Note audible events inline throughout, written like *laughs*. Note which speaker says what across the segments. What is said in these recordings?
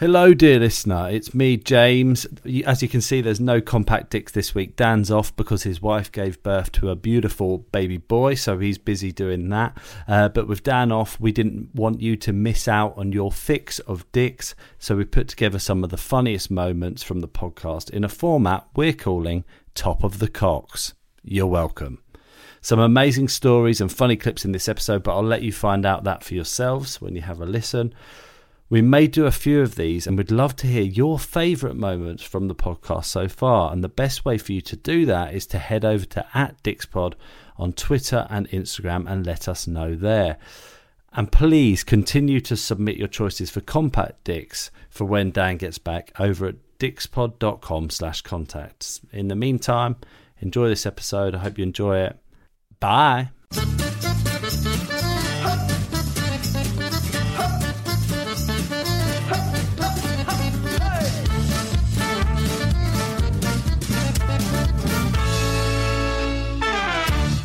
Speaker 1: Hello, dear listener. It's me, James. As you can see, there's no compact dicks this week. Dan's off because his wife gave birth to a beautiful baby boy, so he's busy doing that. Uh, but with Dan off, we didn't want you to miss out on your fix of dicks, so we put together some of the funniest moments from the podcast in a format we're calling Top of the Cocks. You're welcome. Some amazing stories and funny clips in this episode, but I'll let you find out that for yourselves when you have a listen. We may do a few of these and we'd love to hear your favourite moments from the podcast so far. And the best way for you to do that is to head over to at Dixpod on Twitter and Instagram and let us know there. And please continue to submit your choices for compact dicks for when Dan gets back over at dixpod.com slash contacts. In the meantime, enjoy this episode. I hope you enjoy it. Bye.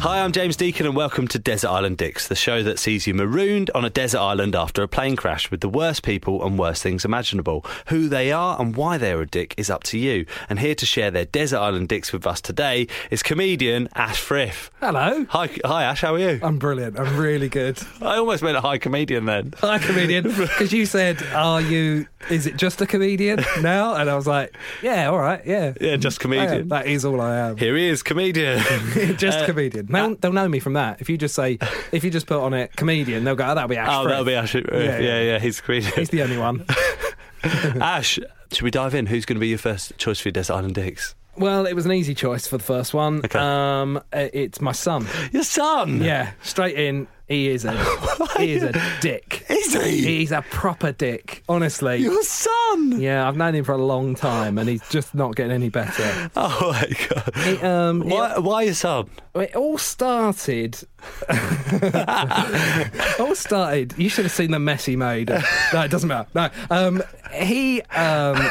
Speaker 1: Hi, I'm James Deacon, and welcome to Desert Island Dicks, the show that sees you marooned on a desert island after a plane crash with the worst people and worst things imaginable. Who they are and why they're a dick is up to you. And here to share their Desert Island Dicks with us today is comedian Ash Frith.
Speaker 2: Hello.
Speaker 1: Hi, hi Ash, how are you?
Speaker 2: I'm brilliant. I'm really good.
Speaker 1: I almost meant a high comedian then.
Speaker 2: Hi, comedian. *laughs* Because you said, "Are you? Is it just a comedian now?" And I was like, "Yeah, all right, yeah,
Speaker 1: Yeah, just comedian.
Speaker 2: That is all I am.
Speaker 1: Here he is, comedian. *laughs*
Speaker 2: just
Speaker 1: Uh,
Speaker 2: comedian. They'll, they'll know me from that. If you just say, if you just put on it comedian, they'll go, "Oh, that'll be Ash."
Speaker 1: Oh,
Speaker 2: Frith."
Speaker 1: that'll be Ash. Yeah,
Speaker 2: Yeah,
Speaker 1: yeah,
Speaker 2: yeah.
Speaker 1: he's comedian.
Speaker 2: He's the only one. *laughs* *laughs*
Speaker 1: Ash, should we dive in? Who's going to be your first choice for your Desert Island Dicks?
Speaker 2: Well, it was an easy choice for the first one.
Speaker 1: Okay.
Speaker 2: Um, uh, it's my son.
Speaker 1: Your son.
Speaker 2: Yeah, straight in. He is a *laughs* he is a dick.
Speaker 1: Is he?
Speaker 2: He's a proper dick. Honestly.
Speaker 1: Your son.
Speaker 2: Yeah, I've known him for a long time, and he's just not getting any better. *laughs*
Speaker 1: Oh my god.
Speaker 2: It, um,
Speaker 1: Why, why your son?
Speaker 2: it, it all started. *laughs* it all started. You should have seen the mess he made. No, it doesn't matter. No, um, he um,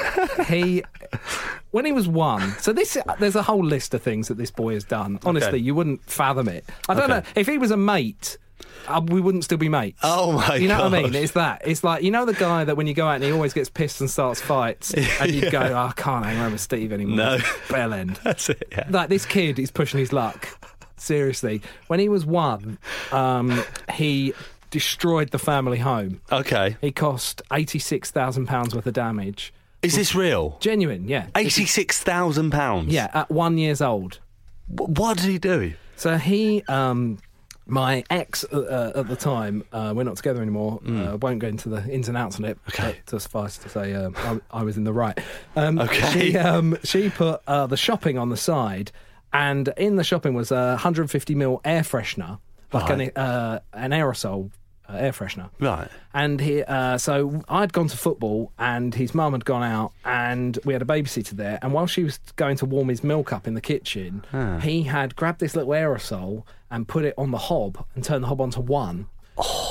Speaker 2: he. When he was one, so this there's a whole list of things that this boy has done. Honestly,
Speaker 1: Okay.
Speaker 2: you wouldn't fathom it. I don't
Speaker 1: Okay.
Speaker 2: know if he was a mate. Uh, we wouldn't still be mates.
Speaker 1: Oh my
Speaker 2: You know what I mean? It's that. It's like you know the guy that when you go out and he always gets pissed and starts fights, *laughs* and you go, oh, "I can't hang around with Steve anymore."
Speaker 1: No.
Speaker 2: bell end. *laughs*
Speaker 1: That's it. Yeah.
Speaker 2: Like this kid is pushing his luck. Seriously, when he was one, um, he destroyed the family home.
Speaker 1: Okay.
Speaker 2: He cost eighty-six thousand pounds worth of damage.
Speaker 1: Is this real?
Speaker 2: Genuine, yeah,
Speaker 1: Eighty-six thousand pounds.
Speaker 2: yeah. At one years old,
Speaker 1: What did he do?
Speaker 2: so he. Um, my ex uh, uh, at the time, uh, we're not together anymore. Uh, won't go into the ins and outs on it.
Speaker 1: Mm. Okay.
Speaker 2: But suffice to say, um, I, I was in the right. Um,
Speaker 1: Okay.
Speaker 2: She, um, she put uh, the shopping on the side, and in the shopping was a 150 ml air freshener, like an,
Speaker 1: Right.
Speaker 2: uh, an aerosol uh, air freshener.
Speaker 1: Right.
Speaker 2: And he, uh, so I'd gone to football, and his mum had gone out, and we had a babysitter there. And while she was going to warm his milk up in the kitchen, he had grabbed this little aerosol and put it on the hob and turned the hob onto one.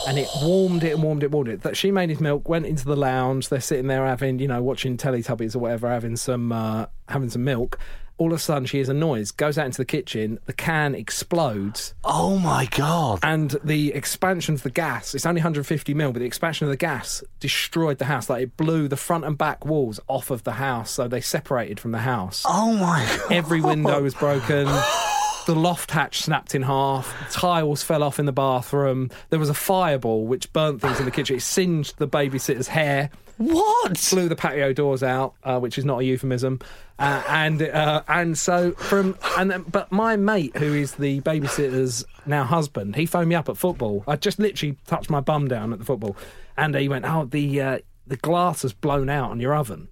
Speaker 2: And it warmed it and warmed it, warmed it. That she made his milk, went into the lounge. They're sitting there having, you know, watching Teletubbies or whatever, having some, uh, having some milk. All of a sudden, she hears a noise, goes out into the kitchen. The can explodes,
Speaker 1: Oh my god.
Speaker 2: and the expansion of the gas it's only 150 mil but the expansion of the gas destroyed the house like it blew the front and back walls off of the house so they separated from the house
Speaker 1: Oh my god.
Speaker 2: every window was broken *gasps* *gasps* *gasps* the loft hatch snapped in half tiles fell off in the bathroom there was a fireball which burnt things in the kitchen it singed the babysitter's hair
Speaker 1: What?
Speaker 2: blew the patio doors out, uh, which is not a euphemism, uh, and uh, and so from and then, but my mate, who is the babysitter's now husband, he phoned me up at football. I just literally touched my bum down at the football, and he went, "Oh, the uh, the glass has blown out on your oven."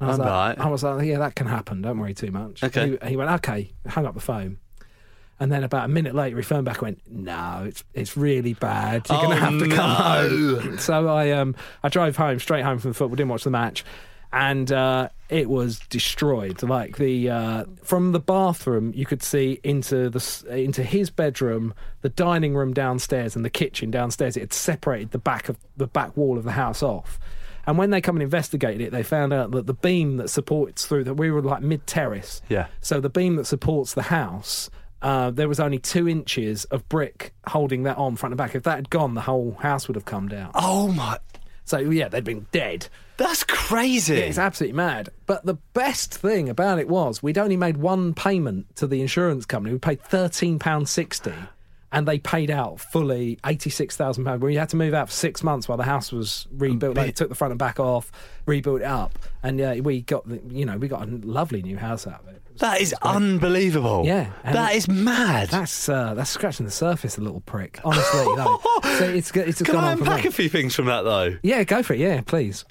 Speaker 2: And I was
Speaker 1: I'm
Speaker 2: like,
Speaker 1: right.
Speaker 2: I was like, "Yeah, that can happen. Don't worry too much."
Speaker 1: Okay.
Speaker 2: He, he went, "Okay," hung up the phone. And then about a minute later, he phoned back and went, "No, it's it's really bad. You're going
Speaker 1: Oh,
Speaker 2: to have to come
Speaker 1: no.
Speaker 2: home." So I um I drove home straight home from the football. Didn't watch the match, and uh, it was destroyed. Like the uh, from the bathroom, you could see into the into his bedroom, the dining room downstairs, and the kitchen downstairs. It had separated the back of the back wall of the house off. And when they come and investigated it, they found out that the beam that supports through that we were like mid terrace.
Speaker 1: Yeah.
Speaker 2: So the beam that supports the house, uh, there was only two inches of brick holding that on front and back. If that had gone, the whole house would have come down.
Speaker 1: Oh my.
Speaker 2: So yeah, they'd been dead.
Speaker 1: That's crazy.
Speaker 2: Yeah, it's absolutely mad. But the best thing about it was we'd only made one payment to the insurance company. We paid thirteen pounds sixty, and they paid out fully eighty six thousand pounds. We had to move out for six months while the house was rebuilt. They took the front and back off, rebuilt it up, and yeah, we got the, you know we got a lovely new house out of it.
Speaker 1: That is unbelievable.
Speaker 2: Yeah,
Speaker 1: that is mad.
Speaker 2: That's uh, that's scratching the surface, a little prick. Honestly, no. So *laughs* it's it's
Speaker 1: Can
Speaker 2: gone
Speaker 1: I
Speaker 2: on
Speaker 1: unpack a few things from that though?
Speaker 2: Yeah, go for it. Yeah, please.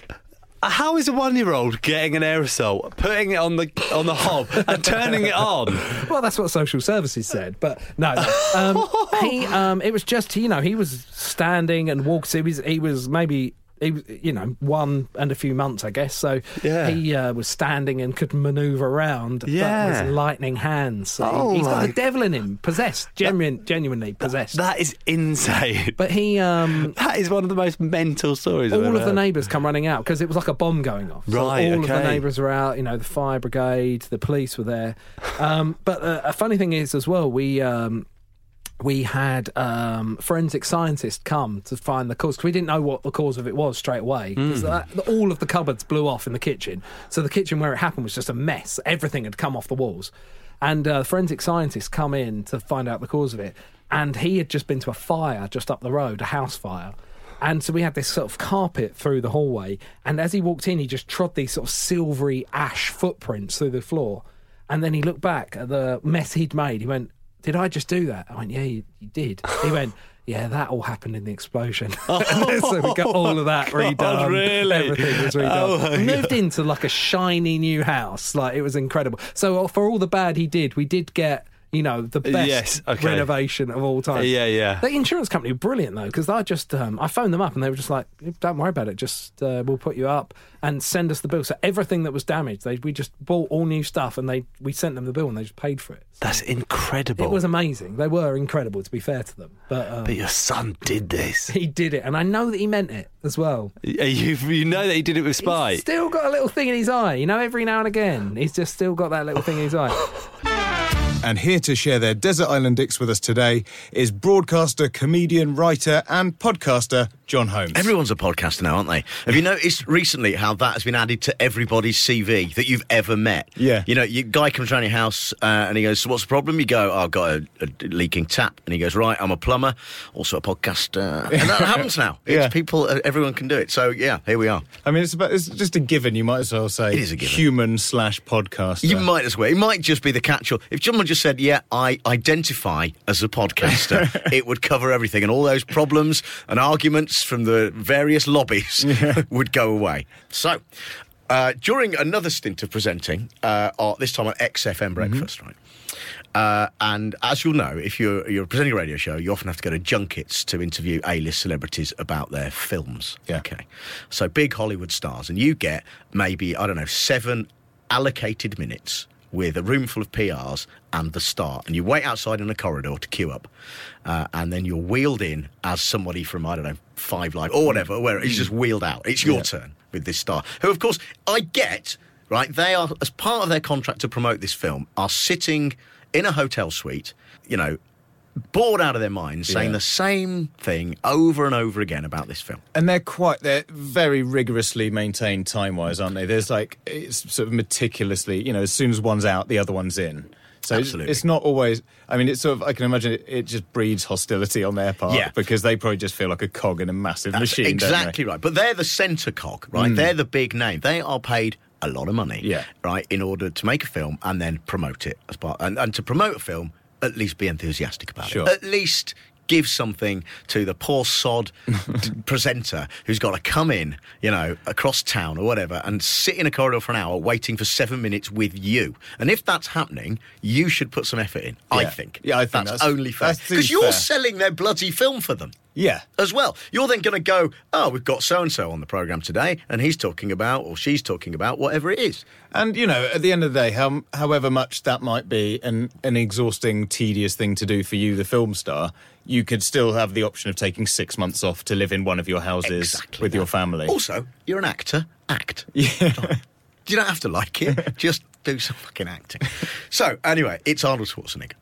Speaker 1: How is a one-year-old getting an aerosol, putting it on the on the hob, and turning it on? *laughs*
Speaker 2: Well, that's what social services said, but no. no. Um, *laughs* he, um, it was just you know he was standing and walked. He was he was maybe. He was, you know, one and a few months, I guess. So
Speaker 1: Yeah.
Speaker 2: he uh, was standing and could manoeuvre around. but
Speaker 1: Yeah.
Speaker 2: with lightning hands. So
Speaker 1: Oh
Speaker 2: he, has got the devil in him, possessed, genuine, genuinely possessed.
Speaker 1: That is insane.
Speaker 2: but he, um,
Speaker 1: That is one of the most mental stories. I've
Speaker 2: all of the neighbours come running out because it was like a bomb going off. So
Speaker 1: Right,
Speaker 2: all of the neighbours were out. You know, the fire brigade, the police were there. Um, but uh, a funny thing is, as well, we. Um, we had um, forensic scientists come to find the cause because we didn't know what the cause of it was straight away. that- all of the cupboards blew off in the kitchen, so the kitchen where it happened was just a mess. Everything had come off the walls, and uh, forensic scientists come in to find out the cause of it. And he had just been to a fire just up the road, a house fire. And so we had this sort of carpet through the hallway. And as he walked in, he just trod these sort of silvery ash footprints through the floor. And then he looked back at the mess he'd made. He went, Did I just do that? I went, Yeah, you, you did. He went, Yeah, that all happened in the explosion. *laughs* *laughs* so we got all of that *laughs* redone.
Speaker 1: really?
Speaker 2: Everything was redone.
Speaker 1: Oh,
Speaker 2: moved into like a shiny new house. Like it was incredible. So uh, for all the bad he did, we did get. You know the best
Speaker 1: Yes, okay.
Speaker 2: renovation of all time.
Speaker 1: Yeah, yeah.
Speaker 2: The insurance company were brilliant though, because I just um, I phoned them up and they were just like, "Don't worry about it. Just uh, we'll put you up and send us the bill." So everything that was damaged, they we just bought all new stuff and they we sent them the bill and they just paid for it.
Speaker 1: That's incredible.
Speaker 2: It was amazing. They were incredible, to be fair to them. But, um,
Speaker 1: But your son did this. *laughs*
Speaker 2: he did it, and I know that he meant it as well.
Speaker 1: You, you know that he did it with
Speaker 2: He's
Speaker 1: spite.
Speaker 2: still got a little thing in his eye, you know. Every now and again, he's just still got that little thing in his eye. *laughs*
Speaker 3: And here to share their Desert Island Dicks with us today is broadcaster, comedian, writer, and podcaster Jon Holmes.
Speaker 4: Everyone's a podcaster now, aren't they? Have you noticed recently how that has been added to everybody's CV that you've ever met?
Speaker 3: Yeah.
Speaker 4: You know, your guy comes around your house uh, and he goes, so "What's the problem?" You go, oh, "I've got a, a leaking tap," and he goes, "Right, I'm a plumber, also a podcaster." And that *laughs* happens now. It's
Speaker 3: Yeah.
Speaker 4: people, uh, everyone can do it. So yeah, here we are.
Speaker 3: I mean, it's about it's just a given. You might as well say
Speaker 4: It is a given.
Speaker 3: human slash podcaster.
Speaker 4: You might as well. It might just be the catch-all. If someone just said, "Yeah, I identify as a podcaster," *laughs* it would cover everything, and all those problems and arguments from the various lobbies *laughs* *laughs* would go away. So, uh, during another stint of presenting, uh, this time on XFM Breakfast, right? Uh, and as you'll know, if you're you're presenting a radio show, you often have to go to junkets to interview A-list celebrities about their films.
Speaker 3: Yeah.
Speaker 4: Okay. So big Hollywood stars, and you get maybe I don't know seven allocated minutes with a room full of PRs and the star, and you wait outside in a corridor to queue up, uh, and then you're wheeled in as somebody from I don't know Five Live or whatever, where it's just wheeled out. It's your
Speaker 3: Yeah.
Speaker 4: turn with this star, who of course I get. Right, they are as part of their contract to promote this film are sitting in a hotel suite, you know, bored out of their minds, saying
Speaker 3: Yeah.
Speaker 4: the same thing over and over again about this film.
Speaker 3: and they're quite they're very rigorously maintained time wise, aren't they? There's like it's sort of meticulously, you know, as soon as one's out, the other one's in. So it's-
Speaker 4: Absolutely.
Speaker 3: it's not always. I mean, it's sort of. I can imagine it, it just breeds hostility on their part,
Speaker 4: Yeah.
Speaker 3: because they probably just feel like a cog in a massive
Speaker 4: That's
Speaker 3: machine. don't they?
Speaker 4: exactly right. But they're the centre cog, right? Mm. They're the big name. They are paid a lot of money,
Speaker 3: Yeah.
Speaker 4: right, in order to make a film and then promote it as part. And, and to promote a film, at least be enthusiastic about
Speaker 3: Sure.
Speaker 4: it. At least give something to the poor sod *laughs* d- presenter who's got to come in, you know, across town or whatever, and sit in a corridor for an hour waiting for seven minutes with you. And if that's happening, you should put some effort in. I think.
Speaker 3: Yeah, I think
Speaker 4: that's,
Speaker 3: that's-
Speaker 4: only fair because you're
Speaker 3: fair.
Speaker 4: selling their bloody film for them
Speaker 3: Yeah.
Speaker 4: as well. You're then going to go, oh, we've got so and so on the program today, and he's talking about, or she's talking about, whatever it is.
Speaker 3: And you know, at the end of the day, how, however much that might be an an exhausting, tedious thing to do for you, the film star, you could still have the option of taking six months off to live in one of your houses
Speaker 4: Exactly
Speaker 3: with
Speaker 4: that.
Speaker 3: your family.
Speaker 4: Also, you're an actor. Act. *laughs*
Speaker 3: yeah.
Speaker 4: You don't have to like it. Just do some fucking acting. So, anyway, it's Arnold Schwarzenegger.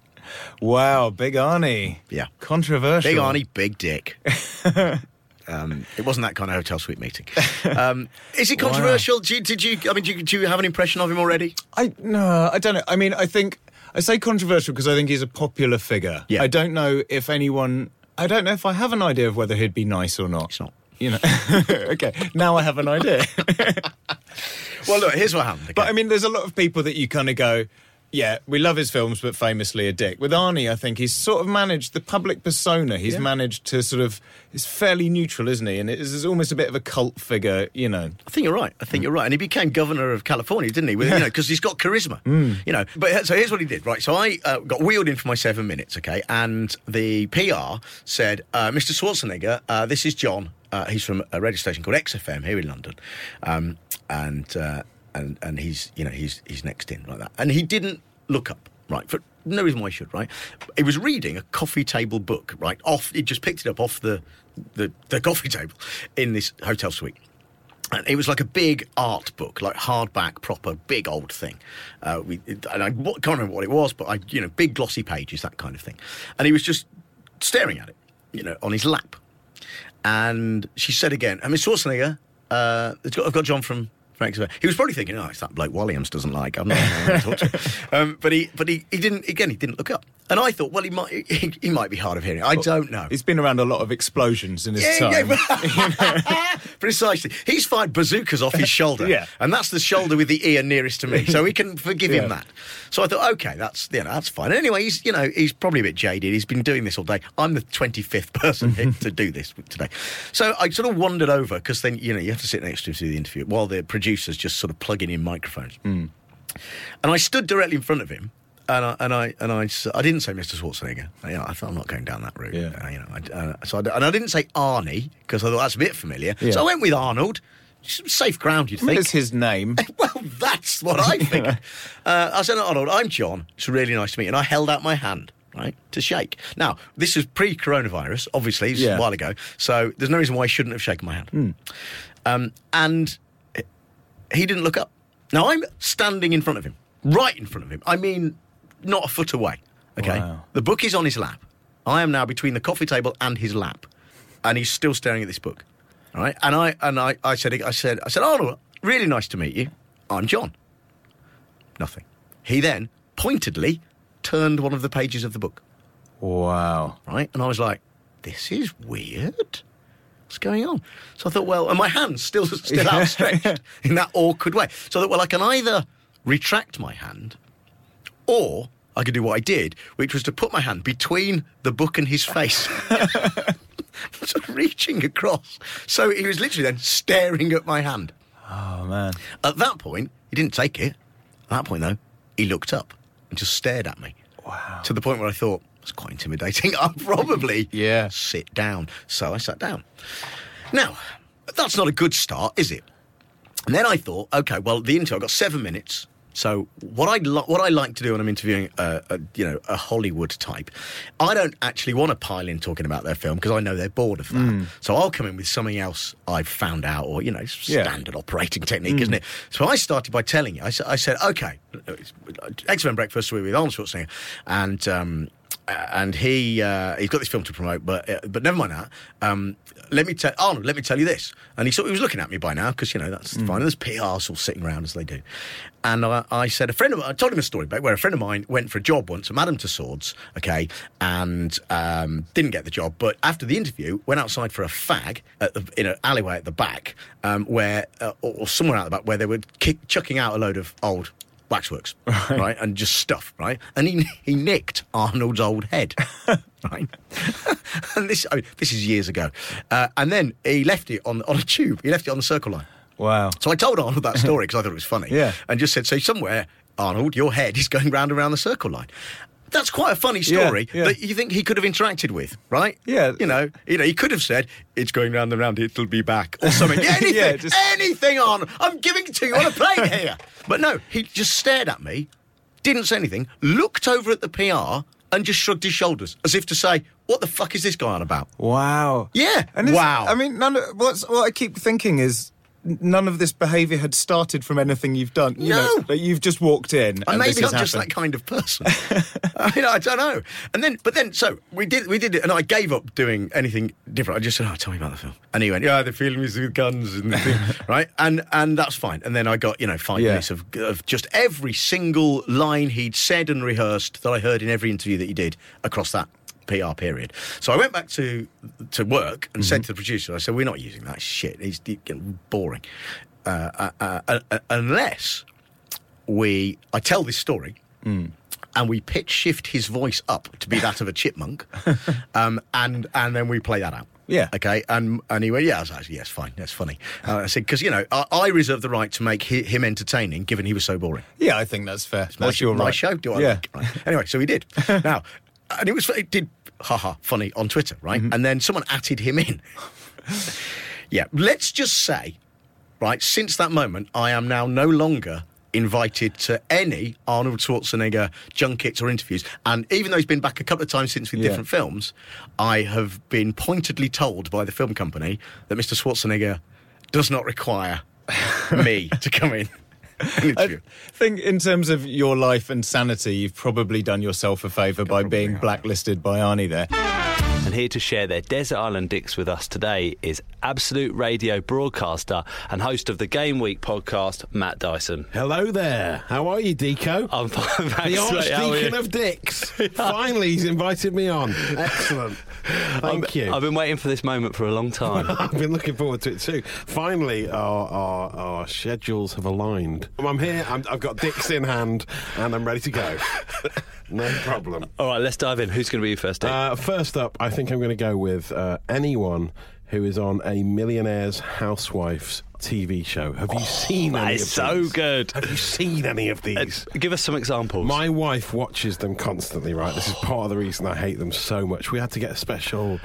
Speaker 3: Wow, Big Arnie.
Speaker 4: Yeah.
Speaker 3: Controversial.
Speaker 4: Big Arnie, big dick. *laughs* Um, it wasn't that kind of hotel suite meeting. Um, is it controversial? Did you, did you? I mean, do you, do you have an impression of him already?
Speaker 3: I no, I don't know. I mean, I think I say controversial because I think he's a popular figure.
Speaker 4: Yeah.
Speaker 3: I don't know if anyone. I don't know if I have an idea of whether he'd be nice or not.
Speaker 4: It's not.
Speaker 3: You know. *laughs* okay. Now I have an idea. *laughs*
Speaker 4: Well, look, here's what happened.
Speaker 3: But? I mean, there's a lot of people that you kind of go, yeah, we love his films, but famously a dick. With Arnie, I think he's sort of managed the public persona. He's
Speaker 4: Yeah.
Speaker 3: managed to sort of, he's fairly neutral, isn't he? And it is almost a bit of a cult figure, you know.
Speaker 4: I think you're right. I think you're right. And he became governor of California, didn't he? With, You know, because he's got charisma. You know. But so here's what he did. Right. So I uh, got wheeled in for my seven minutes. Okay. And the PR said, uh, "Mr. Schwarzenegger, uh, this is Jon. Uh, he's from a radio station called XFM here in London, um, and uh, and and he's you know he's he's next in like that. And he didn't look up. Right. For no reason why he should. Right. He was reading a coffee table book. Right. Off. He just picked it up off the the, the coffee table in this hotel suite. And it was like a big art book, like hardback, proper, big old thing. Uh, we, and I can't remember what it was, but I, you know, big glossy pages, that kind of thing. And he was just staring at it, you know, on his lap. And she said again, I mean, Schwarzenegger, uh, I've got Jon from He was probably thinking, oh, it's that bloke Williams doesn't like. I'm not going to talk to him. *laughs* Um, but he, but he, he didn't. Again, he didn't look up. And I thought, well, he might, *laughs* he, he might be hard of hearing. I don't know.
Speaker 3: He's been around a lot of explosions in his
Speaker 4: Yeah,
Speaker 3: time. *laughs*
Speaker 4: yeah. *laughs* Precisely. He's fired bazookas off his shoulder.
Speaker 3: Yeah.
Speaker 4: And that's the shoulder with the ear nearest to me. So we can forgive
Speaker 3: Yeah.
Speaker 4: him that. So I thought, okay, that's you know, that's fine. Anyway, he's you know, he's probably a bit jaded. He's been doing this all day. I'm the twenty fifth person here to do this today. So I sort of wandered over because then, you know, you have to sit next to him to do the interview while the producers just sort of plugging in microphones. Hmm. And I stood directly in front of him, and I and I and I, I didn't say Mr. Schwarzenegger. You know, I thought I'm not going down that route.
Speaker 3: Yeah.
Speaker 4: Uh, you know, I, uh, so I, and I didn't say Arnie because I thought that's a bit familiar.
Speaker 3: Yeah.
Speaker 4: So I went with Arnold. Safe ground, you'd think.
Speaker 3: it's his name. *laughs*
Speaker 4: Well, that's what I think. *laughs* uh, I said, Arnold, I'm Jon. It's really nice to meet you. And I held out my hand, right, to shake. Now, this is pre coronavirus, obviously, it's
Speaker 3: Yeah.
Speaker 4: a while ago. So there's no reason why I shouldn't have shaken my hand.
Speaker 3: Hmm.
Speaker 4: Um, and he didn't look up. Now, I'm standing in front of him, right in front of him. I mean, not a foot away. Okay.
Speaker 3: Wow.
Speaker 4: The book is on his lap. I am now between the coffee table and his lap. And he's still staring at this book. All right. And I and I, I said I said I said, Arnold, really nice to meet you. I'm Jon. Nothing. He then pointedly turned one of the pages of the book.
Speaker 3: Wow.
Speaker 4: Right? And I was like, this is weird. What's going on? So I thought, well, and my hand's still *laughs* still outstretched in that awkward way. So that well, I can either retract my hand or I could do what I did, which was to put my hand between the book and his face. *laughs* *laughs* sort of reaching across. So he was literally then staring at my hand.
Speaker 3: Oh, man.
Speaker 4: At that point, he didn't take it. At that point, though, he looked up and just stared at me.
Speaker 3: Wow.
Speaker 4: To the point where I thought, that's quite intimidating. *laughs* I'll probably
Speaker 3: Yeah.
Speaker 4: sit down. So I sat down. Now, that's not a good start, is it? And then I thought, okay, well, the interview, I've got seven minutes. So what I what I like to do when I'm interviewing, a, a, you know, a Hollywood type, I don't actually want to pile in talking about their film because I know they're bored of that. So I'll come in with something else I've found out, or you know,
Speaker 3: Yeah.
Speaker 4: standard operating technique, isn't it? So I started by telling you. I, said- I said, okay, XFM Breakfast with Arnold Schwarzenegger, and um, uh, and he uh, he's got this film to promote, but uh, but never mind that. Um, let me tell Arnold. Let me tell you this. And he sort he was looking at me by now because you know that's fine. And there's PRs all sitting around as they do. And I, I said a friend of I told him a story about where a friend of mine went for a job once, a Madame Tussauds, okay, and um, didn't get the job. But after the interview, went outside for a fag at the, in an alleyway at the back, um, where uh, or, or somewhere out the back where they were kick, chucking out a load of old waxworks, *laughs* right. and just stuff, right? And he he nicked Arnold's old head, *laughs* right? *laughs* and this I mean, this is years ago, uh, and then he left it on on a tube. He left it on the circle line.
Speaker 3: Wow.
Speaker 4: So I told Arnold that story because I thought it was funny.
Speaker 3: Yeah.
Speaker 4: and just said, so somewhere, Arnold, your head is going round and round the circle line. That's quite a funny story
Speaker 3: yeah.
Speaker 4: that you think he could have interacted with, right?
Speaker 3: Yeah.
Speaker 4: You know, you know, he could have said, "It's going round and round. It'll be back," or *laughs* something. Yeah, anything,
Speaker 3: Yeah, just-
Speaker 4: anything on. I'm giving it to you on a plate *laughs* here. But no, he just stared at me, didn't say anything, looked over at the PR, and just shrugged his shoulders as if to say, "What the fuck is this guy on about?"
Speaker 3: Wow.
Speaker 4: Yeah.
Speaker 3: And
Speaker 4: wow.
Speaker 3: I mean, none of, what's, what I keep thinking is none of this behaviour had started from anything you've done. You
Speaker 4: No.
Speaker 3: know, that you've just walked in.
Speaker 4: And
Speaker 3: and
Speaker 4: maybe I'm
Speaker 3: has
Speaker 4: just that kind of person. *laughs* I mean, I don't know. And then, but then, so we did, we did it, and I gave up doing anything different. I just said, "Oh, tell me about the film." And he went, "Yeah, the film is with guns and the thing, *laughs* right?" And and that's fine. And then I got you know five
Speaker 3: Yeah.
Speaker 4: minutes of, of just every single line he'd said and rehearsed that I heard in every interview that he did across that. PR period. So I went back to to work and said to the producer, I said, "We're not using that shit. He's getting boring, uh, uh, uh, uh, unless we I tell this story and we pitch shift his voice up to be that of a chipmunk, *laughs* um, and and then we play that out.
Speaker 3: Yeah.
Speaker 4: Okay. And and he went, yeah. I was like, yes, fine. That's funny. Uh, I said because you know I, I reserve the right to make hi, him entertaining, given he was so boring.
Speaker 3: Yeah, I think that's fair. That's your
Speaker 4: my
Speaker 3: right.
Speaker 4: show. Do I?
Speaker 3: Yeah.
Speaker 4: Right. Anyway, so he did. *laughs* now, and it was it did haha funny on Twitter, right?
Speaker 3: Mm-hmm.
Speaker 4: And then someone atted him in. yeah. Let's just say, right. Since that moment, I am now no longer invited to any Arnold Schwarzenegger junkets or interviews. And even though he's been back a couple of times since with
Speaker 3: Yeah.
Speaker 4: different films, I have been pointedly told by the film company that Mr. Schwarzenegger does not require me to come in. *laughs* *laughs*
Speaker 3: I think in terms of your life and sanity, you've probably done yourself a favour by being blacklisted by Arnie there.
Speaker 1: And here to share their Desert Island Dicks with us today is Absolute Radio broadcaster and host of the Game Week podcast, Matt Dyson.
Speaker 5: Hello there. How are you, Deco?
Speaker 1: I'm fine,
Speaker 5: the
Speaker 1: thanks. How
Speaker 5: Archdeacon of Dicks. *laughs* Finally, he's invited me on. Excellent. Thank
Speaker 1: I've,
Speaker 5: you.
Speaker 1: I've been waiting for this moment for a long time. *laughs*
Speaker 5: I've been looking forward to it too. Finally, our, our, our schedules have aligned. I'm here, I'm, I've got dicks in hand, and I'm ready to go. no problem.
Speaker 1: All right, let's dive in. Who's going to be your first Dick?
Speaker 5: Uh, first up, I think I'm going to go with uh, anyone who is on a Millionaire's Housewives TV show. Have you seen
Speaker 1: that
Speaker 5: any
Speaker 1: is
Speaker 5: of
Speaker 1: so
Speaker 5: these?
Speaker 1: good.
Speaker 5: Have you seen any of
Speaker 1: Uh,
Speaker 5: these?
Speaker 1: give us some examples.
Speaker 5: My wife watches them constantly, right? This is part of the reason I hate them so much. We had to get a special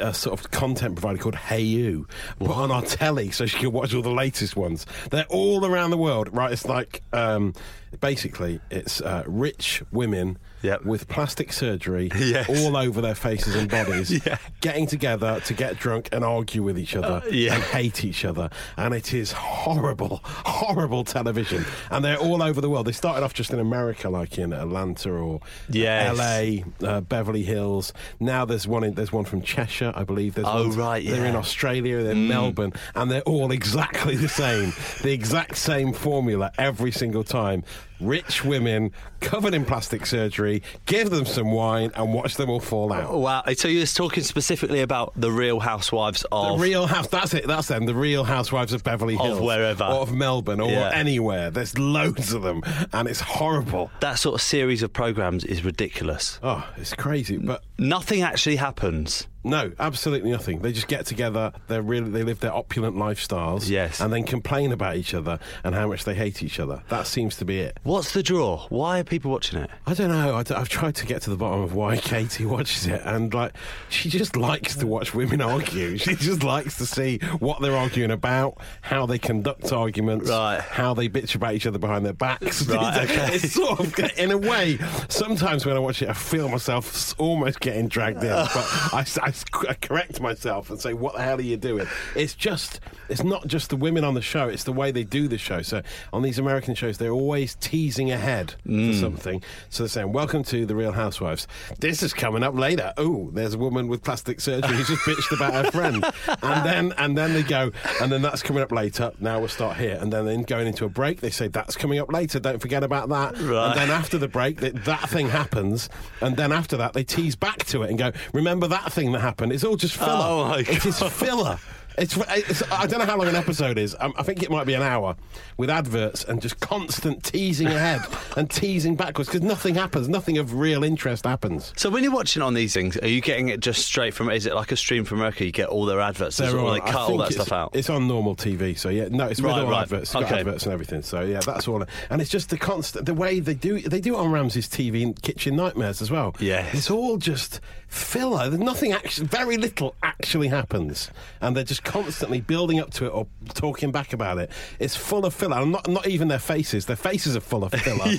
Speaker 5: uh, sort of content provider called Hayu put on our telly so she could watch all the latest ones. They're all around the world, right? It's like um, basically it's uh, rich women.
Speaker 1: Yep.
Speaker 5: With plastic surgery *laughs*
Speaker 1: Yes.
Speaker 5: all over their faces and bodies, *laughs*
Speaker 1: Yeah.
Speaker 5: getting together to get drunk and argue with each other
Speaker 1: Uh, yeah.
Speaker 5: and hate each other. And it is horrible, *laughs* horrible television. And they're all over the world. They started off just in America, like in Atlanta or
Speaker 1: Yes.
Speaker 5: LA, uh, Beverly Hills. Now there's one in, there's one from Cheshire, I believe. There's
Speaker 1: Oh, right,
Speaker 5: They're in. Australia, they're in Melbourne, and they're all exactly the same. the exact same formula every single time. Rich women covered in plastic surgery, give them some wine and watch them all fall out.
Speaker 1: Oh, wow. So you're talking specifically about the Real Housewives of. The.
Speaker 5: Real House, that's it, that's them. The Real Housewives of Beverly
Speaker 1: Of
Speaker 5: Hills.
Speaker 1: wherever.
Speaker 5: Or of Melbourne, or
Speaker 1: Yeah.
Speaker 5: anywhere. There's loads of them, and it's horrible.
Speaker 1: that sort of series of programs is ridiculous.
Speaker 5: Oh, it's crazy. But
Speaker 1: Nothing actually happens.
Speaker 5: No, absolutely nothing. They just get together, they're really, they live their opulent lifestyles.
Speaker 1: Yes.
Speaker 5: And then complain about each other and how much they hate each other. That seems to be it.
Speaker 1: What's the draw? Why are people watching it?
Speaker 5: I don't know. I have tried to get to the bottom of why *laughs* Katie watches it, and like, she just likes to watch women argue. She just likes to see what they're arguing about, how they conduct arguments,
Speaker 1: Right.
Speaker 5: how they bitch about each other behind their backs. *laughs*
Speaker 1: Right, okay. *laughs*
Speaker 5: It's sort of, in a way, sometimes when I watch it, I feel myself almost getting dragged in, but I, I I correct myself and say, "What the hell are you doing?" It's just, it's not just the women on the show; it's the way they do the show. So on these American shows, they're always teasing ahead
Speaker 1: Mm.
Speaker 5: for something. So they're saying, "Welcome to the Real Housewives." This is coming up later. Oh, there's a woman with plastic surgery who's just bitched about her friend, *laughs* and then and then they go, and then that's coming up later. Now we'll start here, and then then going into a break, they say that's coming up later. Don't forget about that.
Speaker 1: Right.
Speaker 5: And then after the break, that, that thing happens, and then after that, they tease back to it and go, "Remember that thing that happened?" It's all just filler.
Speaker 1: Oh, my God.
Speaker 5: It is filler. It's, it's, I don't know how long an episode is. Um, I think it might be an hour with adverts and just constant teasing ahead *laughs* and teasing backwards because nothing happens. Nothing of real interest happens.
Speaker 1: So when you're watching on these things, are you getting it just straight from? Is it like a stream from America? You get all their adverts,
Speaker 5: They're all-
Speaker 1: they cut all that stuff out.
Speaker 5: It's on normal TV, so yeah, no, it's with
Speaker 1: Right,
Speaker 5: all
Speaker 1: right.
Speaker 5: adverts, it's
Speaker 1: Okay.
Speaker 5: adverts and everything. So yeah, that's all. And it's just the constant, the way they do, they do it on Ramsay's TV and Kitchen Nightmares as well.
Speaker 1: Yeah,
Speaker 5: it's all just filler. There's nothing actually, very little actually happens, and they're just constantly building up to it or talking back about it. It's full of filler. And not not even their faces. Their faces are full of filler. *laughs*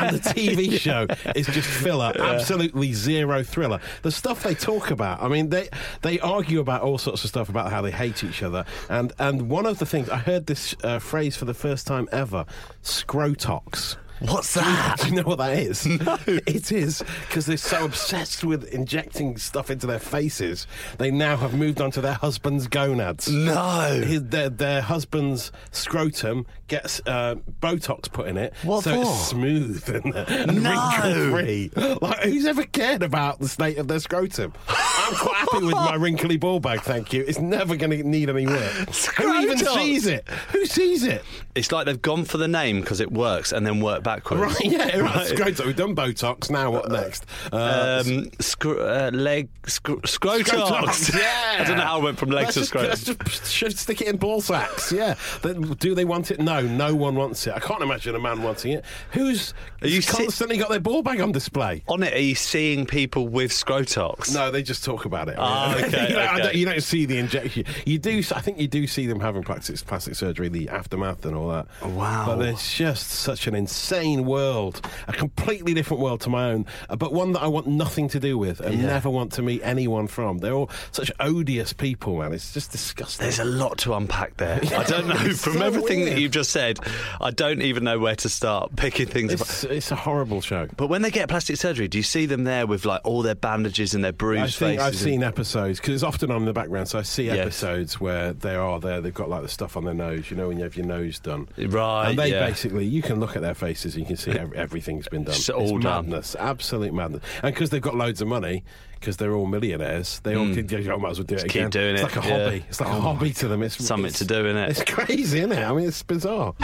Speaker 5: And the TV *laughs* show is just filler. Absolutely zero thriller. The stuff they talk about. I mean, they they argue about all sorts of stuff about how they hate each other. And and one of the things I heard this uh, phrase for the first time ever: scrotox.
Speaker 4: What's that? *laughs*
Speaker 5: Do you know what that is? *laughs* No. It is because they're so obsessed with injecting stuff into their faces. They now have moved on to their husband's gonads.
Speaker 4: No.
Speaker 5: His, their, their husband's scrotum gets uh, Botox put in it,
Speaker 4: What
Speaker 5: so
Speaker 4: for?
Speaker 5: it's smooth and, and *laughs*
Speaker 4: No.
Speaker 5: wrinkle free. Like who's ever cared about the state of their scrotum? I'm quite happy with my *laughs* wrinkly ball bag, thank you. It's never going to need any work. Who even sees it? Who sees it?
Speaker 1: It's like they've gone for the name because it works and then work backwards.
Speaker 5: Right, yeah, *laughs* right. Scrotum. We've done Botox. Now what next? Uh,
Speaker 1: Um, scr- uh, leg scr- scrotox.
Speaker 5: Scrotox, yeah.
Speaker 1: I don't know how I went from leg
Speaker 5: Let's
Speaker 1: to
Speaker 5: just,
Speaker 1: scrotum.
Speaker 5: let's just should stick it in ball sacks. Yeah. Do they want it? No, no one wants it. I can't imagine a man wanting it. Who's
Speaker 1: Are you
Speaker 5: constantly got their ball bag on display?
Speaker 1: On it, are you seeing people with scrotox?
Speaker 5: No, they just talk about it.
Speaker 1: Ah, okay, *laughs*
Speaker 5: you, know,
Speaker 1: okay.
Speaker 5: don't, you don't see the injection. You do. I think you do see them having plastic plastic surgery, the aftermath, and all that.
Speaker 1: Wow.
Speaker 5: But there's just such an insane world, a completely different world to my own, uh, but one that I want nothing to do with and
Speaker 1: Yeah.
Speaker 5: never want to meet anyone from. They're all such odious people, man. It's just disgusting.
Speaker 1: There's a lot to unpack there. I don't *laughs* know. From
Speaker 5: so
Speaker 1: everything
Speaker 5: weird.
Speaker 1: that you've just said, I don't even know where to start picking things.
Speaker 5: It's, it's a horrible show.
Speaker 1: But when they get plastic surgery, do you see them there with like all their bandages and their
Speaker 5: I
Speaker 1: bruised
Speaker 5: think I've
Speaker 1: faces?
Speaker 5: seen episodes because it's often on in the background. So I see
Speaker 1: Yes.
Speaker 5: episodes where they are there. They've got like the stuff on their nose. You know when you have your nose done,
Speaker 1: Right,
Speaker 5: And they
Speaker 1: yeah.
Speaker 5: basically, you can look at their faces and you can see *laughs* everything's been done.
Speaker 1: It's all done.
Speaker 5: madness, absolute madness. And because they've got loads of money, because they're all millionaires, they all think, yeah, I might as well do it
Speaker 1: Hmm. keep
Speaker 5: again.
Speaker 1: doing
Speaker 5: it's
Speaker 1: it,
Speaker 5: like a
Speaker 1: yeah.
Speaker 5: hobby. It's like
Speaker 1: Oh
Speaker 5: a hobby to them. It's
Speaker 1: Something
Speaker 5: it's-
Speaker 1: to do, in it.
Speaker 5: It's crazy, isn't it? I mean, it's bizarre.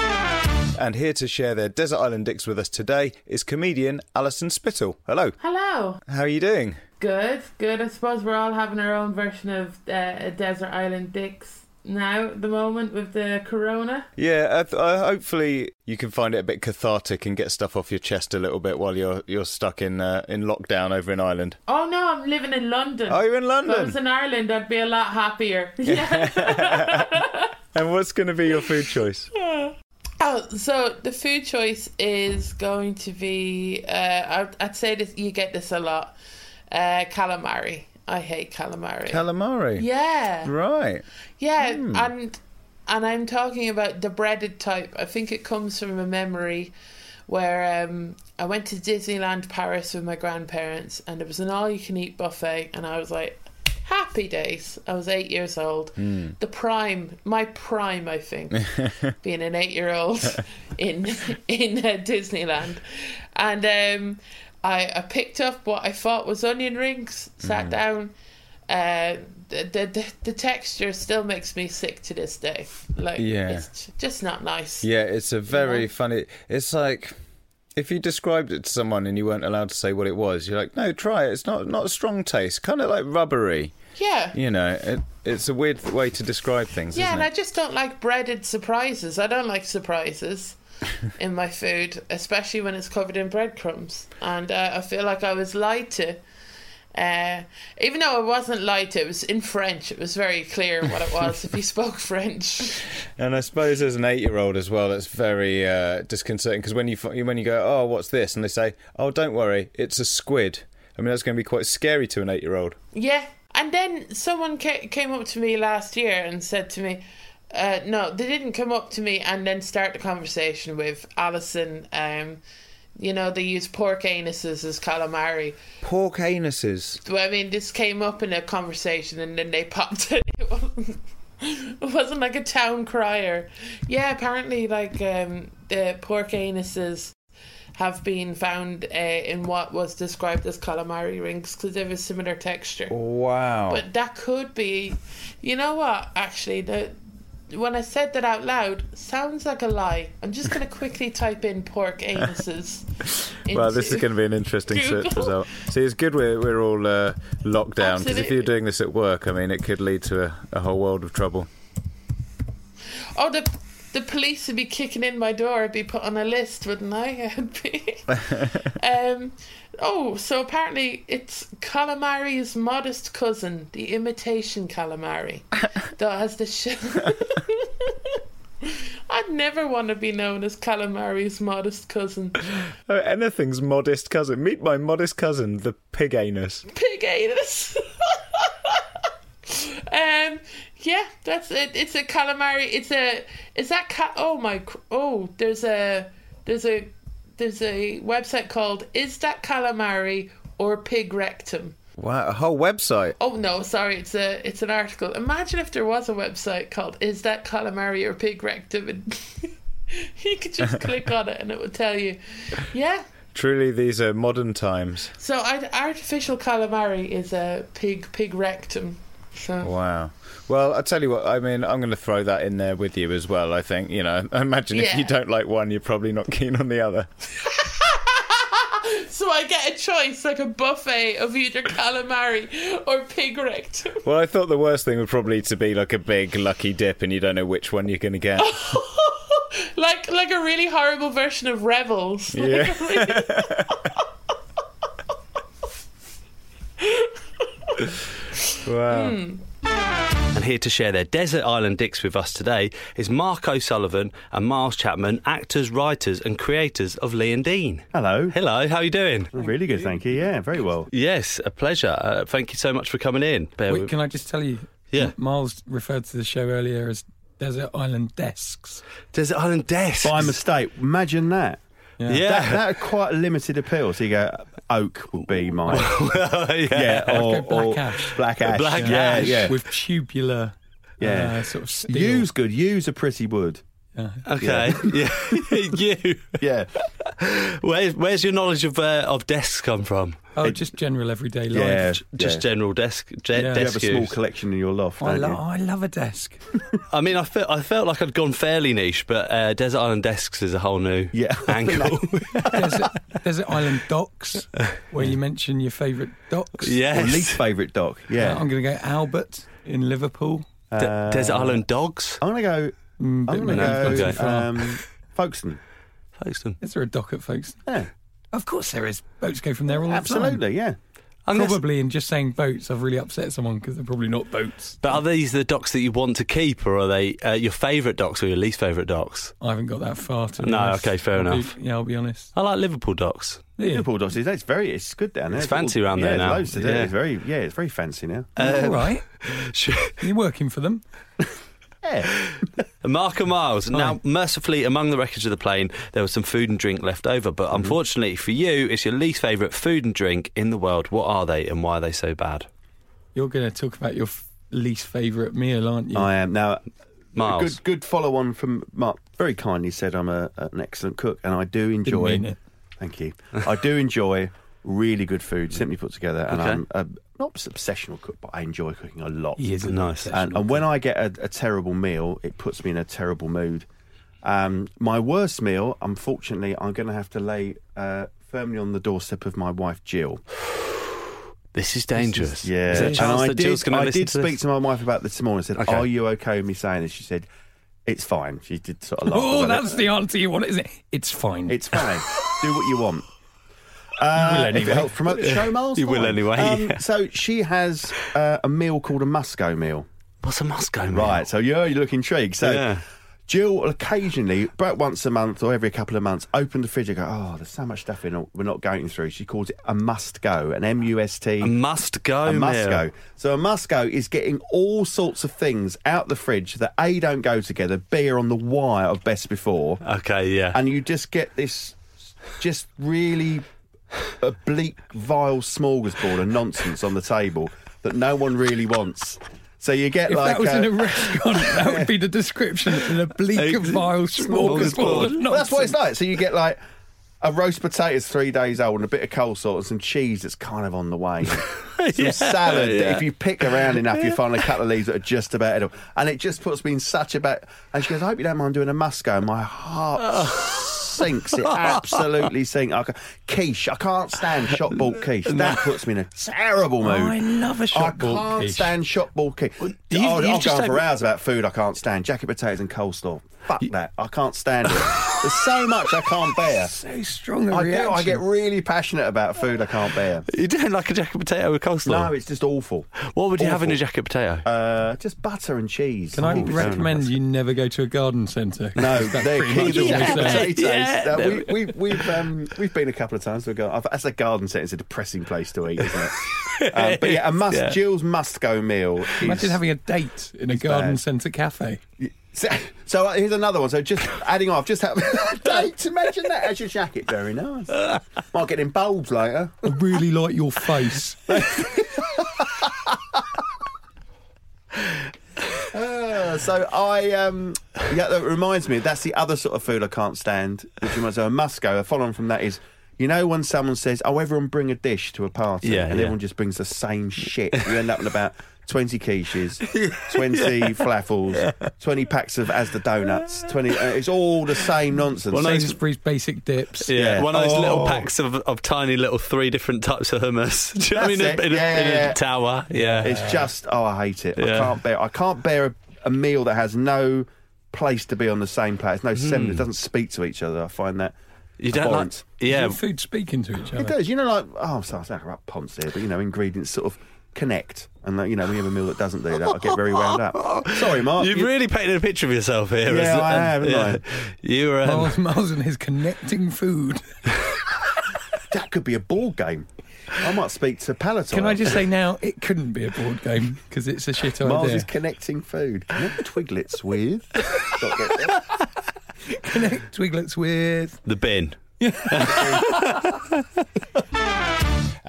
Speaker 3: And here to share their Desert Island Dicks with us today is comedian Alison Spittle. Hello.
Speaker 6: Hello.
Speaker 3: How are you doing?
Speaker 6: Good, good. I suppose we're all having our own version of uh, a desert island dicks now at the moment with the corona.
Speaker 3: Yeah, uh, uh, hopefully you can find it a bit cathartic and get stuff off your chest a little bit while you're you're stuck in uh, in lockdown over in Ireland.
Speaker 6: Oh no, I'm living in London.
Speaker 3: Oh, you're in London.
Speaker 6: If I was in Ireland, I'd be a lot happier. *laughs* Yeah. *laughs*
Speaker 3: And what's going to be your food choice? *laughs*
Speaker 6: oh, so the food choice is going to be. Uh, I'd, I'd say this. You get this a lot. Uh, calamari. I hate calamari.
Speaker 3: Calamari.
Speaker 6: yeah.
Speaker 3: Right.
Speaker 6: Yeah, and and I'm talking about the breaded type. I think it comes from a memory where um, I went to Disneyland Paris with my grandparents, and it was an all-you-can-eat buffet, and I was like, happy days. I was eight years old, the prime, my prime, I think, *laughs* being an eight-year-old *laughs* in in uh, Disneyland, and um, I I picked up what I thought was onion rings, sat down. Uh, the, the the texture still makes me sick to this day. Like,
Speaker 3: Yeah.
Speaker 6: it's just not nice.
Speaker 3: Yeah, it's a very
Speaker 6: Yeah.
Speaker 3: funny. It's like if you described it to someone and you weren't allowed to say what it was, you're like, no, try it. It's not not a strong taste. Kind of like rubbery.
Speaker 6: Yeah.
Speaker 3: You know, it, it's a weird way to describe things,
Speaker 6: Yeah, and I just don't like breaded surprises. I don't like surprises *laughs* in my food, especially when it's covered in breadcrumbs. And uh, I feel like I was lied to. Uh, even though I wasn't lied to, it was in French. It was very clear what it was if you *laughs* spoke French.
Speaker 3: And I suppose as an eight-year-old as well, that's very uh, disconcerting because when you when you go, oh, what's this, and they say, oh, don't worry, it's a squid. I mean, that's going to be quite scary to an eight-year-old.
Speaker 6: Yeah. And then someone ca- came up to me last year and said to me, uh, no, they didn't come up to me and then start the conversation with Alison. Um, you know, they use pork anuses as calamari.
Speaker 3: Pork anuses.
Speaker 6: Well, I mean, this came up in a conversation and then they popped *laughs* it. It wasn't, it wasn't like a town crier. Yeah, apparently, like, um, the pork anuses have been found uh, in what was described as calamari rings because they have a similar texture.
Speaker 3: Wow.
Speaker 6: But that could be, you know what? Actually, the when I said that out loud, sounds like a lie. I'm just going to quickly *laughs* type in pork anuses. *laughs*
Speaker 3: Well, this is going to be an interesting search result. See, it's good we're, we're all uh, locked down because if you're doing this at work, I mean, it could lead to a, a whole world of trouble.
Speaker 6: Oh, the the police would be kicking in my door. I'd be put on a list, wouldn't I? *laughs* I'd be. *laughs* um, oh, so apparently it's calamari's modest cousin, the imitation calamari, *laughs* that has the shit. I'd never want to be known as calamari's modest cousin. *gasps*
Speaker 3: Oh, anything's modest cousin. Meet my modest cousin, the pig anus.
Speaker 6: Pig anus. um, yeah, that's it. It's a calamari. It's a. Is that ca- Oh my. Oh, there's a. There's a. There's a website called Is That Calamari or Pig Rectum?
Speaker 3: Wow, a whole website.
Speaker 6: Oh no, sorry, it's a it's an article. Imagine if there was a website called Is That Calamari or Pig Rectum and *laughs* you could just *laughs* click on it and it would tell you. Yeah.
Speaker 3: Truly, these are modern times.
Speaker 6: So artificial calamari is a pig pig rectum. So
Speaker 3: Wow. Well, I tell you what. I mean, I'm going to throw that in there with you as well. I think you know. I *laughs* imagine if you don't like one, you're probably not keen on the other. *laughs*
Speaker 6: So I get a choice, like a buffet of either calamari or pig rectum. *laughs*
Speaker 3: Well, I thought the worst thing would probably to be like a big lucky dip, and you don't know which one you're going to get.
Speaker 6: like like a really horrible version of Revels.
Speaker 3: Yeah.
Speaker 6: really-
Speaker 3: wow.
Speaker 1: And here to share their Desert Island Dicks with us today is Mark O'Sullivan and Miles Chapman, actors, writers, and creators of Lee and Dean.
Speaker 7: Hello.
Speaker 1: Hello, how are you doing?
Speaker 7: Really good, thank you. Yeah, very well.
Speaker 1: Yes, a pleasure. Uh, thank you so much for coming in. Bear
Speaker 8: Wait,
Speaker 1: with-
Speaker 8: can I just tell you?
Speaker 1: Yeah.
Speaker 8: Miles referred to the show earlier as Desert Island Desks.
Speaker 1: Desert Island Desks.
Speaker 7: By mistake, imagine that.
Speaker 8: Yeah.
Speaker 1: Yeah.
Speaker 7: That, that quite a limited appeal. So you go, oak would be *laughs* my.
Speaker 1: yeah.
Speaker 7: yeah, or,
Speaker 8: go black
Speaker 7: or
Speaker 8: ash.
Speaker 7: Black ash.
Speaker 1: Black
Speaker 7: yeah,
Speaker 1: ash.
Speaker 7: yeah.
Speaker 8: With tubular,
Speaker 7: Yeah.
Speaker 8: uh, sort of steel.
Speaker 7: Yews good. Yews a pretty wood.
Speaker 8: Yeah.
Speaker 1: Okay. Yeah. *laughs* *laughs* you.
Speaker 7: Yeah.
Speaker 1: Where's, where's your knowledge of uh, of desks come from?
Speaker 8: Oh, just general everyday life.
Speaker 7: Yeah.
Speaker 1: Just
Speaker 7: yeah.
Speaker 1: general desk de-
Speaker 8: Yeah.
Speaker 7: You have
Speaker 1: desk
Speaker 7: a small
Speaker 1: use.
Speaker 7: collection in your loft,
Speaker 8: I,
Speaker 7: don't
Speaker 8: lo-
Speaker 7: you?
Speaker 8: I love a desk. *laughs*
Speaker 1: I mean, I felt I felt like I'd gone fairly niche, but uh, Desert Island Desks is a whole new
Speaker 7: Yeah.
Speaker 1: angle.
Speaker 8: Desert, Desert Island Docks, where you mention your favourite docks.
Speaker 7: Or least favourite dock.
Speaker 8: Uh,
Speaker 7: Yeah.
Speaker 8: I'm going to go Albert in Liverpool.
Speaker 1: De- Desert Island Dogs.
Speaker 7: I'm going to go.
Speaker 8: Mm,
Speaker 7: I'm
Speaker 8: bit
Speaker 7: going
Speaker 8: maybe
Speaker 7: to
Speaker 8: not
Speaker 7: go.
Speaker 8: too far.
Speaker 7: Um, Folkestone.
Speaker 1: Folkestone.
Speaker 8: Is there a dock at Folkestone?
Speaker 7: Yeah.
Speaker 8: Of course there is. Boats go from there all the time.
Speaker 7: Absolutely. Yeah.
Speaker 1: Unless-
Speaker 8: Probably in just saying boats, I've really upset someone because they're probably not boats.
Speaker 1: But are these the docks that you want to keep, or are they uh, your favourite docks or your least favourite docks?
Speaker 8: I haven't got that far to be
Speaker 1: No,
Speaker 8: honest.
Speaker 1: okay, fair
Speaker 8: I'll be-
Speaker 1: enough.
Speaker 8: yeah, I'll be honest.
Speaker 1: I like Liverpool docks.
Speaker 8: Yeah.
Speaker 7: Liverpool docks. It's very. It's good down there.
Speaker 1: It's
Speaker 7: all-
Speaker 1: fancy around
Speaker 7: yeah,
Speaker 1: there
Speaker 7: there's
Speaker 1: now.
Speaker 7: Loads to do.
Speaker 1: Yeah.
Speaker 7: It's very. Yeah. It's very fancy now.
Speaker 8: all right. *laughs*
Speaker 1: Sure.
Speaker 8: You're working for them. *laughs*
Speaker 7: Yeah. *laughs*
Speaker 1: Mark and Miles. Now, mercifully, among the wreckage of the plane, there was some food and drink left over. But
Speaker 7: Mm-hmm.
Speaker 1: unfortunately for you, it's your least favourite food and drink in the world. What are they, and why are they so bad?
Speaker 8: You're going to talk about your f- least favourite meal, aren't you?
Speaker 7: I am now.
Speaker 1: Miles.
Speaker 7: Good, good follow on from Mark. Very kindly said I'm a, an excellent cook, and I do enjoy.
Speaker 8: mean it.
Speaker 7: Thank you. I do enjoy really good food, *laughs* simply put together, and
Speaker 1: Okay.
Speaker 7: I'm a, not a obsessional cook, but I enjoy cooking a lot.
Speaker 8: He is a
Speaker 1: Nice.
Speaker 7: And, and when I get a, a terrible meal, it puts me in a terrible mood. Um, my worst meal, unfortunately, I'm going to have to lay uh, firmly on the doorstep of my wife Jill. *sighs*
Speaker 1: This is dangerous.
Speaker 7: Yeah,
Speaker 1: Is there a
Speaker 7: and
Speaker 1: chance
Speaker 7: I
Speaker 1: that
Speaker 7: did.
Speaker 1: Jill's going to
Speaker 7: I did
Speaker 1: to
Speaker 7: speak
Speaker 1: this?
Speaker 7: to my wife about this this morning. I said,
Speaker 1: Okay.
Speaker 7: "Are you okay with me saying this?" She said, "It's fine." She did sort of laugh.
Speaker 8: Oh, that's
Speaker 7: it.
Speaker 8: the answer you want, isn't it? It's fine.
Speaker 7: It's fine. *laughs* Do what you want. Uh,
Speaker 8: will
Speaker 7: If it
Speaker 8: anyway.
Speaker 7: helps promote the show, *laughs* Miles.
Speaker 1: You will
Speaker 7: fine.
Speaker 1: anyway,
Speaker 7: Um,
Speaker 1: yeah.
Speaker 7: So she has uh, a meal called a Musco meal.
Speaker 1: What's a Moscow meal?
Speaker 7: Right. So you're, you look intrigued. So
Speaker 1: Yeah.
Speaker 7: Jill will occasionally, about once a month or every couple of months, open the fridge and go, "Oh, there's so much stuff in we're not going through." She calls it a must go, an M U S T.
Speaker 1: A must go
Speaker 7: a
Speaker 1: meal.
Speaker 7: must go. So a must go is getting all sorts of things out the fridge that A don't go together, B are on the wire of best before,
Speaker 1: Okay, yeah.
Speaker 7: and you just get this just really a bleak, vile smorgasbord of nonsense on the table that no one really wants. So you get
Speaker 8: if
Speaker 7: like
Speaker 8: that was in a restaurant, that would be the description in a bleak and vile smorgasbord.
Speaker 7: Well, that's what it's like. So you get like a roast potatoes three days old and a bit of coleslaw and some cheese that's kind of on the way. *laughs* some salad that if you pick around enough, you find a couple of leaves that are just about edible. And it just puts me in such a bad. And she goes, I hope you don't mind doing a musco. And my heart oh. Sinks. It *laughs* absolutely sinks. I quiche. I can't stand shop bought quiche. That puts me in a terrible mood.
Speaker 8: I love a
Speaker 7: I
Speaker 8: shop bought
Speaker 7: can't
Speaker 8: quiche.
Speaker 7: stand shop bought quiche.
Speaker 1: you-
Speaker 7: I'll, I'll go on for hours about food I can't stand. Jacket potatoes and coleslaw. Fuck that. I can't stand it. There's so *laughs* much I can't bear.
Speaker 8: So strong a
Speaker 7: I, do. I get really passionate about food I can't bear. *laughs*
Speaker 1: You don't like a jacket potato with coleslaw?
Speaker 7: No, it's just awful.
Speaker 1: what would you have in a
Speaker 7: awful.
Speaker 1: jacket potato?
Speaker 7: Uh, just butter and cheese.
Speaker 8: Can I
Speaker 7: Oh,
Speaker 8: recommend you never go to a garden centre?
Speaker 7: No,
Speaker 8: That's
Speaker 7: they're
Speaker 8: pretty
Speaker 7: key
Speaker 8: much
Speaker 7: to
Speaker 8: all
Speaker 7: jacket *laughs*
Speaker 8: we say.
Speaker 7: potatoes.
Speaker 1: Yeah,
Speaker 7: Uh,
Speaker 1: they're-
Speaker 7: we, we, we've um, we've been a couple of times. We go. I've- That's a garden centre. It's a depressing place to eat, isn't it? um, but yeah, a must.
Speaker 1: Yeah.
Speaker 7: Jill's must go meal. Is,
Speaker 8: Imagine having a date in a garden centre cafe.
Speaker 7: So, so uh, here's another one. So just adding off, just have *laughs* a date. Imagine that as your jacket. Very nice. Might get in bulbs later.
Speaker 8: I really like your face.
Speaker 7: Uh, *laughs* so I um yeah that reminds me that's the other sort of food I can't stand which reminds me a must go following from that is you know when someone says oh everyone bring a dish to a party
Speaker 1: Yeah,
Speaker 7: and
Speaker 1: yeah.
Speaker 7: everyone just brings the same shit you end up with about 20 quiches *laughs* 20 flaffles 20 packs of Asda donuts 20 uh, it's all the same nonsense
Speaker 1: Well, no,
Speaker 8: Sainsbury's basic dips.
Speaker 1: Yeah,
Speaker 7: Yeah.
Speaker 1: one of those little
Speaker 7: Oh.
Speaker 1: packs of, of tiny little three different types of hummus. *laughs* Do you know what I mean?
Speaker 7: That's
Speaker 1: In, a,
Speaker 7: Yeah,
Speaker 1: in a
Speaker 7: yeah, yeah.
Speaker 1: tower. Yeah.
Speaker 7: It's just oh, I hate it. I can't bear. I can't bear a, a meal that has no place to be on the same plate. It's no semblance. It doesn't speak to each other. I find that
Speaker 1: you don't like.
Speaker 7: abhorrent.
Speaker 1: Yeah.
Speaker 8: Your food speaking to each other.
Speaker 7: It does. You know, like oh, I'm sorry, I'm talking about ponce here, but you know, ingredients sort of connect. And like, you know, when you have a meal that doesn't do that, I get very wound up. *laughs* Sorry, Mark.
Speaker 1: You've
Speaker 7: You-
Speaker 1: really painted a picture of yourself here.
Speaker 7: Yeah,
Speaker 1: isn't-
Speaker 7: I
Speaker 1: and-
Speaker 7: have, haven't
Speaker 1: You were. Um,
Speaker 8: Miles, Miles and his connecting food. *laughs*
Speaker 7: that could be a board game. I might speak to Palatine.
Speaker 8: Can I just say now, it couldn't be a board game because it's a shit
Speaker 7: Miles
Speaker 8: idea.
Speaker 7: is connecting food. Connect Twiglets with. *laughs*
Speaker 8: Connect Twiglets with.
Speaker 1: the bin. *laughs*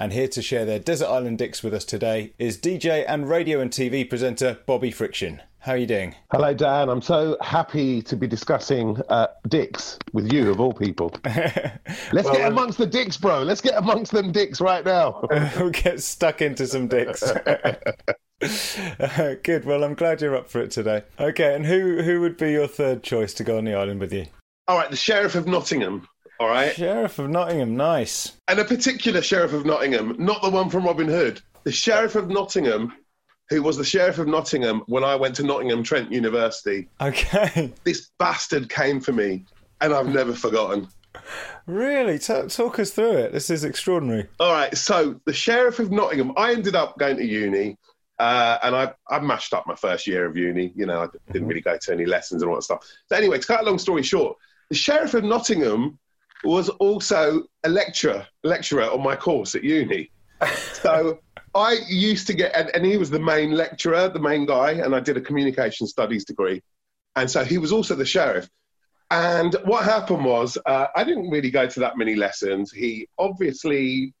Speaker 3: And here to share their Desert Island Dicks with us today is DJ and radio and TV presenter Bobby Friction. How are you doing?
Speaker 9: Hello, Dan. I'm so happy to be discussing uh, dicks with you, of all people. *laughs* Let's get amongst the dicks, bro. Let's get amongst them dicks right now. *laughs*
Speaker 3: we'll get stuck into some dicks. Uh, Good. Well, I'm glad you're up for it today. Okay, and who who would be your third choice to go on the island with you?
Speaker 9: all right, the Sheriff of Nottingham. All right.
Speaker 3: Sheriff of Nottingham. Nice.
Speaker 9: And a particular Sheriff of Nottingham, not the one from Robin Hood. The Sheriff of Nottingham, who was the Sheriff of Nottingham when I went to Nottingham Trent University.
Speaker 3: Okay. *laughs*
Speaker 9: This bastard came for me, and I've never forgotten.
Speaker 3: Really? Ta talk us through it. This is extraordinary.
Speaker 9: All right, so the Sheriff of Nottingham, I ended up going to uni, uh, and I, I mashed up my first year of uni. You know, I didn't really go to any lessons and all that stuff. So anyway, to cut a long story short, the Sheriff of Nottingham was also a lecturer, lecturer on my course at uni. so *laughs* I used to get, and, and he was the main lecturer, the main guy, and I did a communication studies degree. And so he was also the sheriff. And what happened was, uh, I didn't really go to that many lessons. He obviously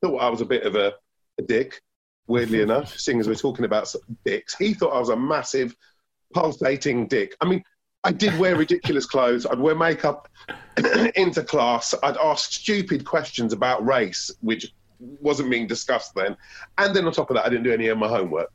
Speaker 9: thought I was a bit of a, a dick, weirdly *laughs* enough, seeing as we're talking about dicks. He thought I was a massive, pulsating dick. I mean, I did wear ridiculous clothes. I'd wear makeup *clears throat* into class. I'd ask stupid questions about race, which wasn't being discussed then. And then on top of that, I didn't do any of my homework.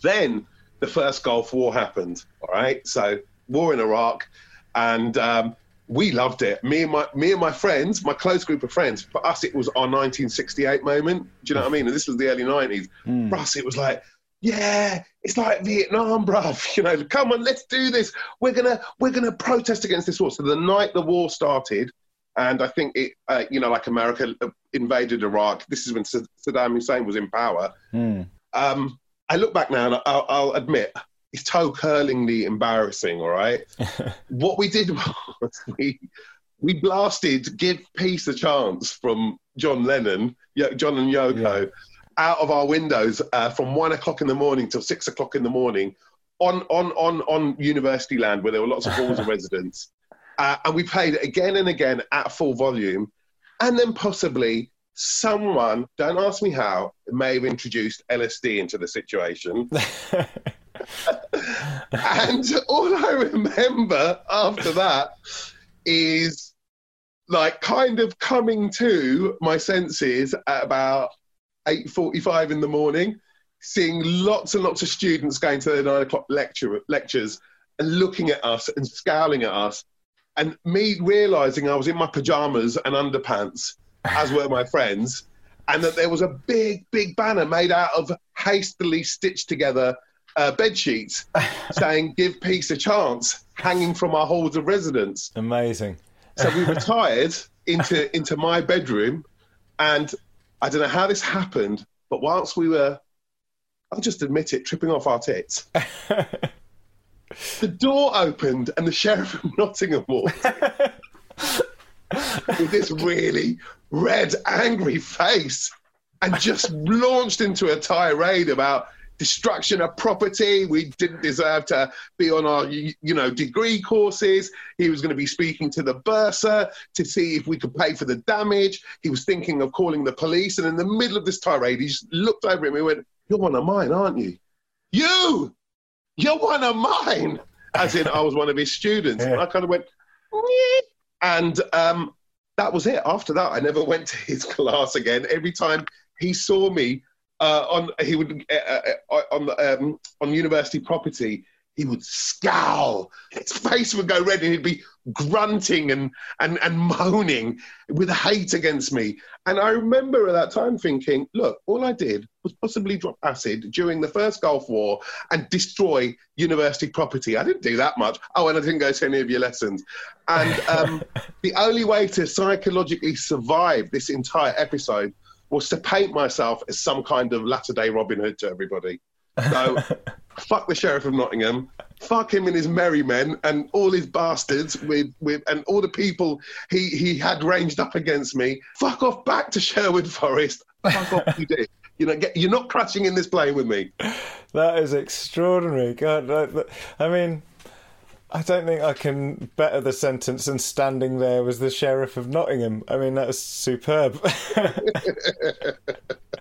Speaker 9: Then the first Gulf War happened. All right, so war in Iraq, and um, we loved it. Me and my me and my friends, my close group of friends. For us, it was our 1968 moment. Do you know what I mean? And this was the early 90s. For us, it was like. Yeah, it's like Vietnam, bruv. *laughs* You know, come on, let's do this. We're gonna we're gonna protest against this war. So the night the war started, and I think it, uh, you know, like America invaded Iraq. This is when Saddam Hussein was in power. Um, I look back now and I'll, I'll admit it's toe curlingly embarrassing. All right, *laughs* what we did *laughs* was we we blasted "Give Peace a Chance" from John Lennon, Yo- John and Yoko, out of our windows uh, from one o'clock in the morning till six o'clock in the morning on on on on university land where there were lots of halls of *laughs* residence, uh, and we played again and again at full volume, and then possibly someone, don't ask me how, may have introduced LSD into the situation. *laughs* and all I remember after that is like kind of coming to my senses at about 8.45 in the morning, seeing lots and lots of students going to their nine o'clock lecture, lectures and looking at us and scowling at us. And me realizing I was in my pajamas and underpants, as were my *laughs* friends, and that there was a big, big banner made out of hastily stitched together uh, bed sheets *laughs* saying, Give peace a chance. hanging from our halls of residence.
Speaker 10: Amazing.
Speaker 9: So we *laughs* retired into into my bedroom, and I don't know how this happened, but whilst we were, I'll just admit it, tripping off our tits, *laughs* the door opened and the sheriff of Nottingham walked with this *laughs* really red, angry face, and just launched into a tirade about destruction of property. We didn't deserve to be on our, you know, degree courses. He was going to be speaking to the bursar to see if we could pay for the damage. He was thinking of calling the police. And in the middle of this tirade, he just looked over at me and went, You're one of mine, aren't you? You! You're one of mine! As in, I was one of his students. And I kind of went, "Nyeh." and um, that was it. After that, I never went to his *laughs* class again. Every time he saw me uh, on, he would uh, uh, on um, on university property. He would scowl. His face would go red, and he'd be grunting and, and, and moaning with hate against me. And I remember at that time thinking, look, all I did was possibly drop acid during the first Gulf War and destroy university property. I didn't do that much. Oh, and I didn't go to any of your lessons. And um, *laughs* the only way to psychologically survive this entire episode was to paint myself as some kind of latter day Robin Hood to everybody. So, *laughs* fuck the Sheriff of Nottingham, fuck him and his merry men and all his bastards with, with and all the people he, he had ranged up against me. Fuck off back to Sherwood Forest. Fuck off, you did. *laughs* You know, get, you're not crashing in this plane with me.
Speaker 10: That is extraordinary. God, I, I mean, I don't think I can better the sentence than standing there was the sheriff of Nottingham. I mean, that was superb. *laughs* *laughs*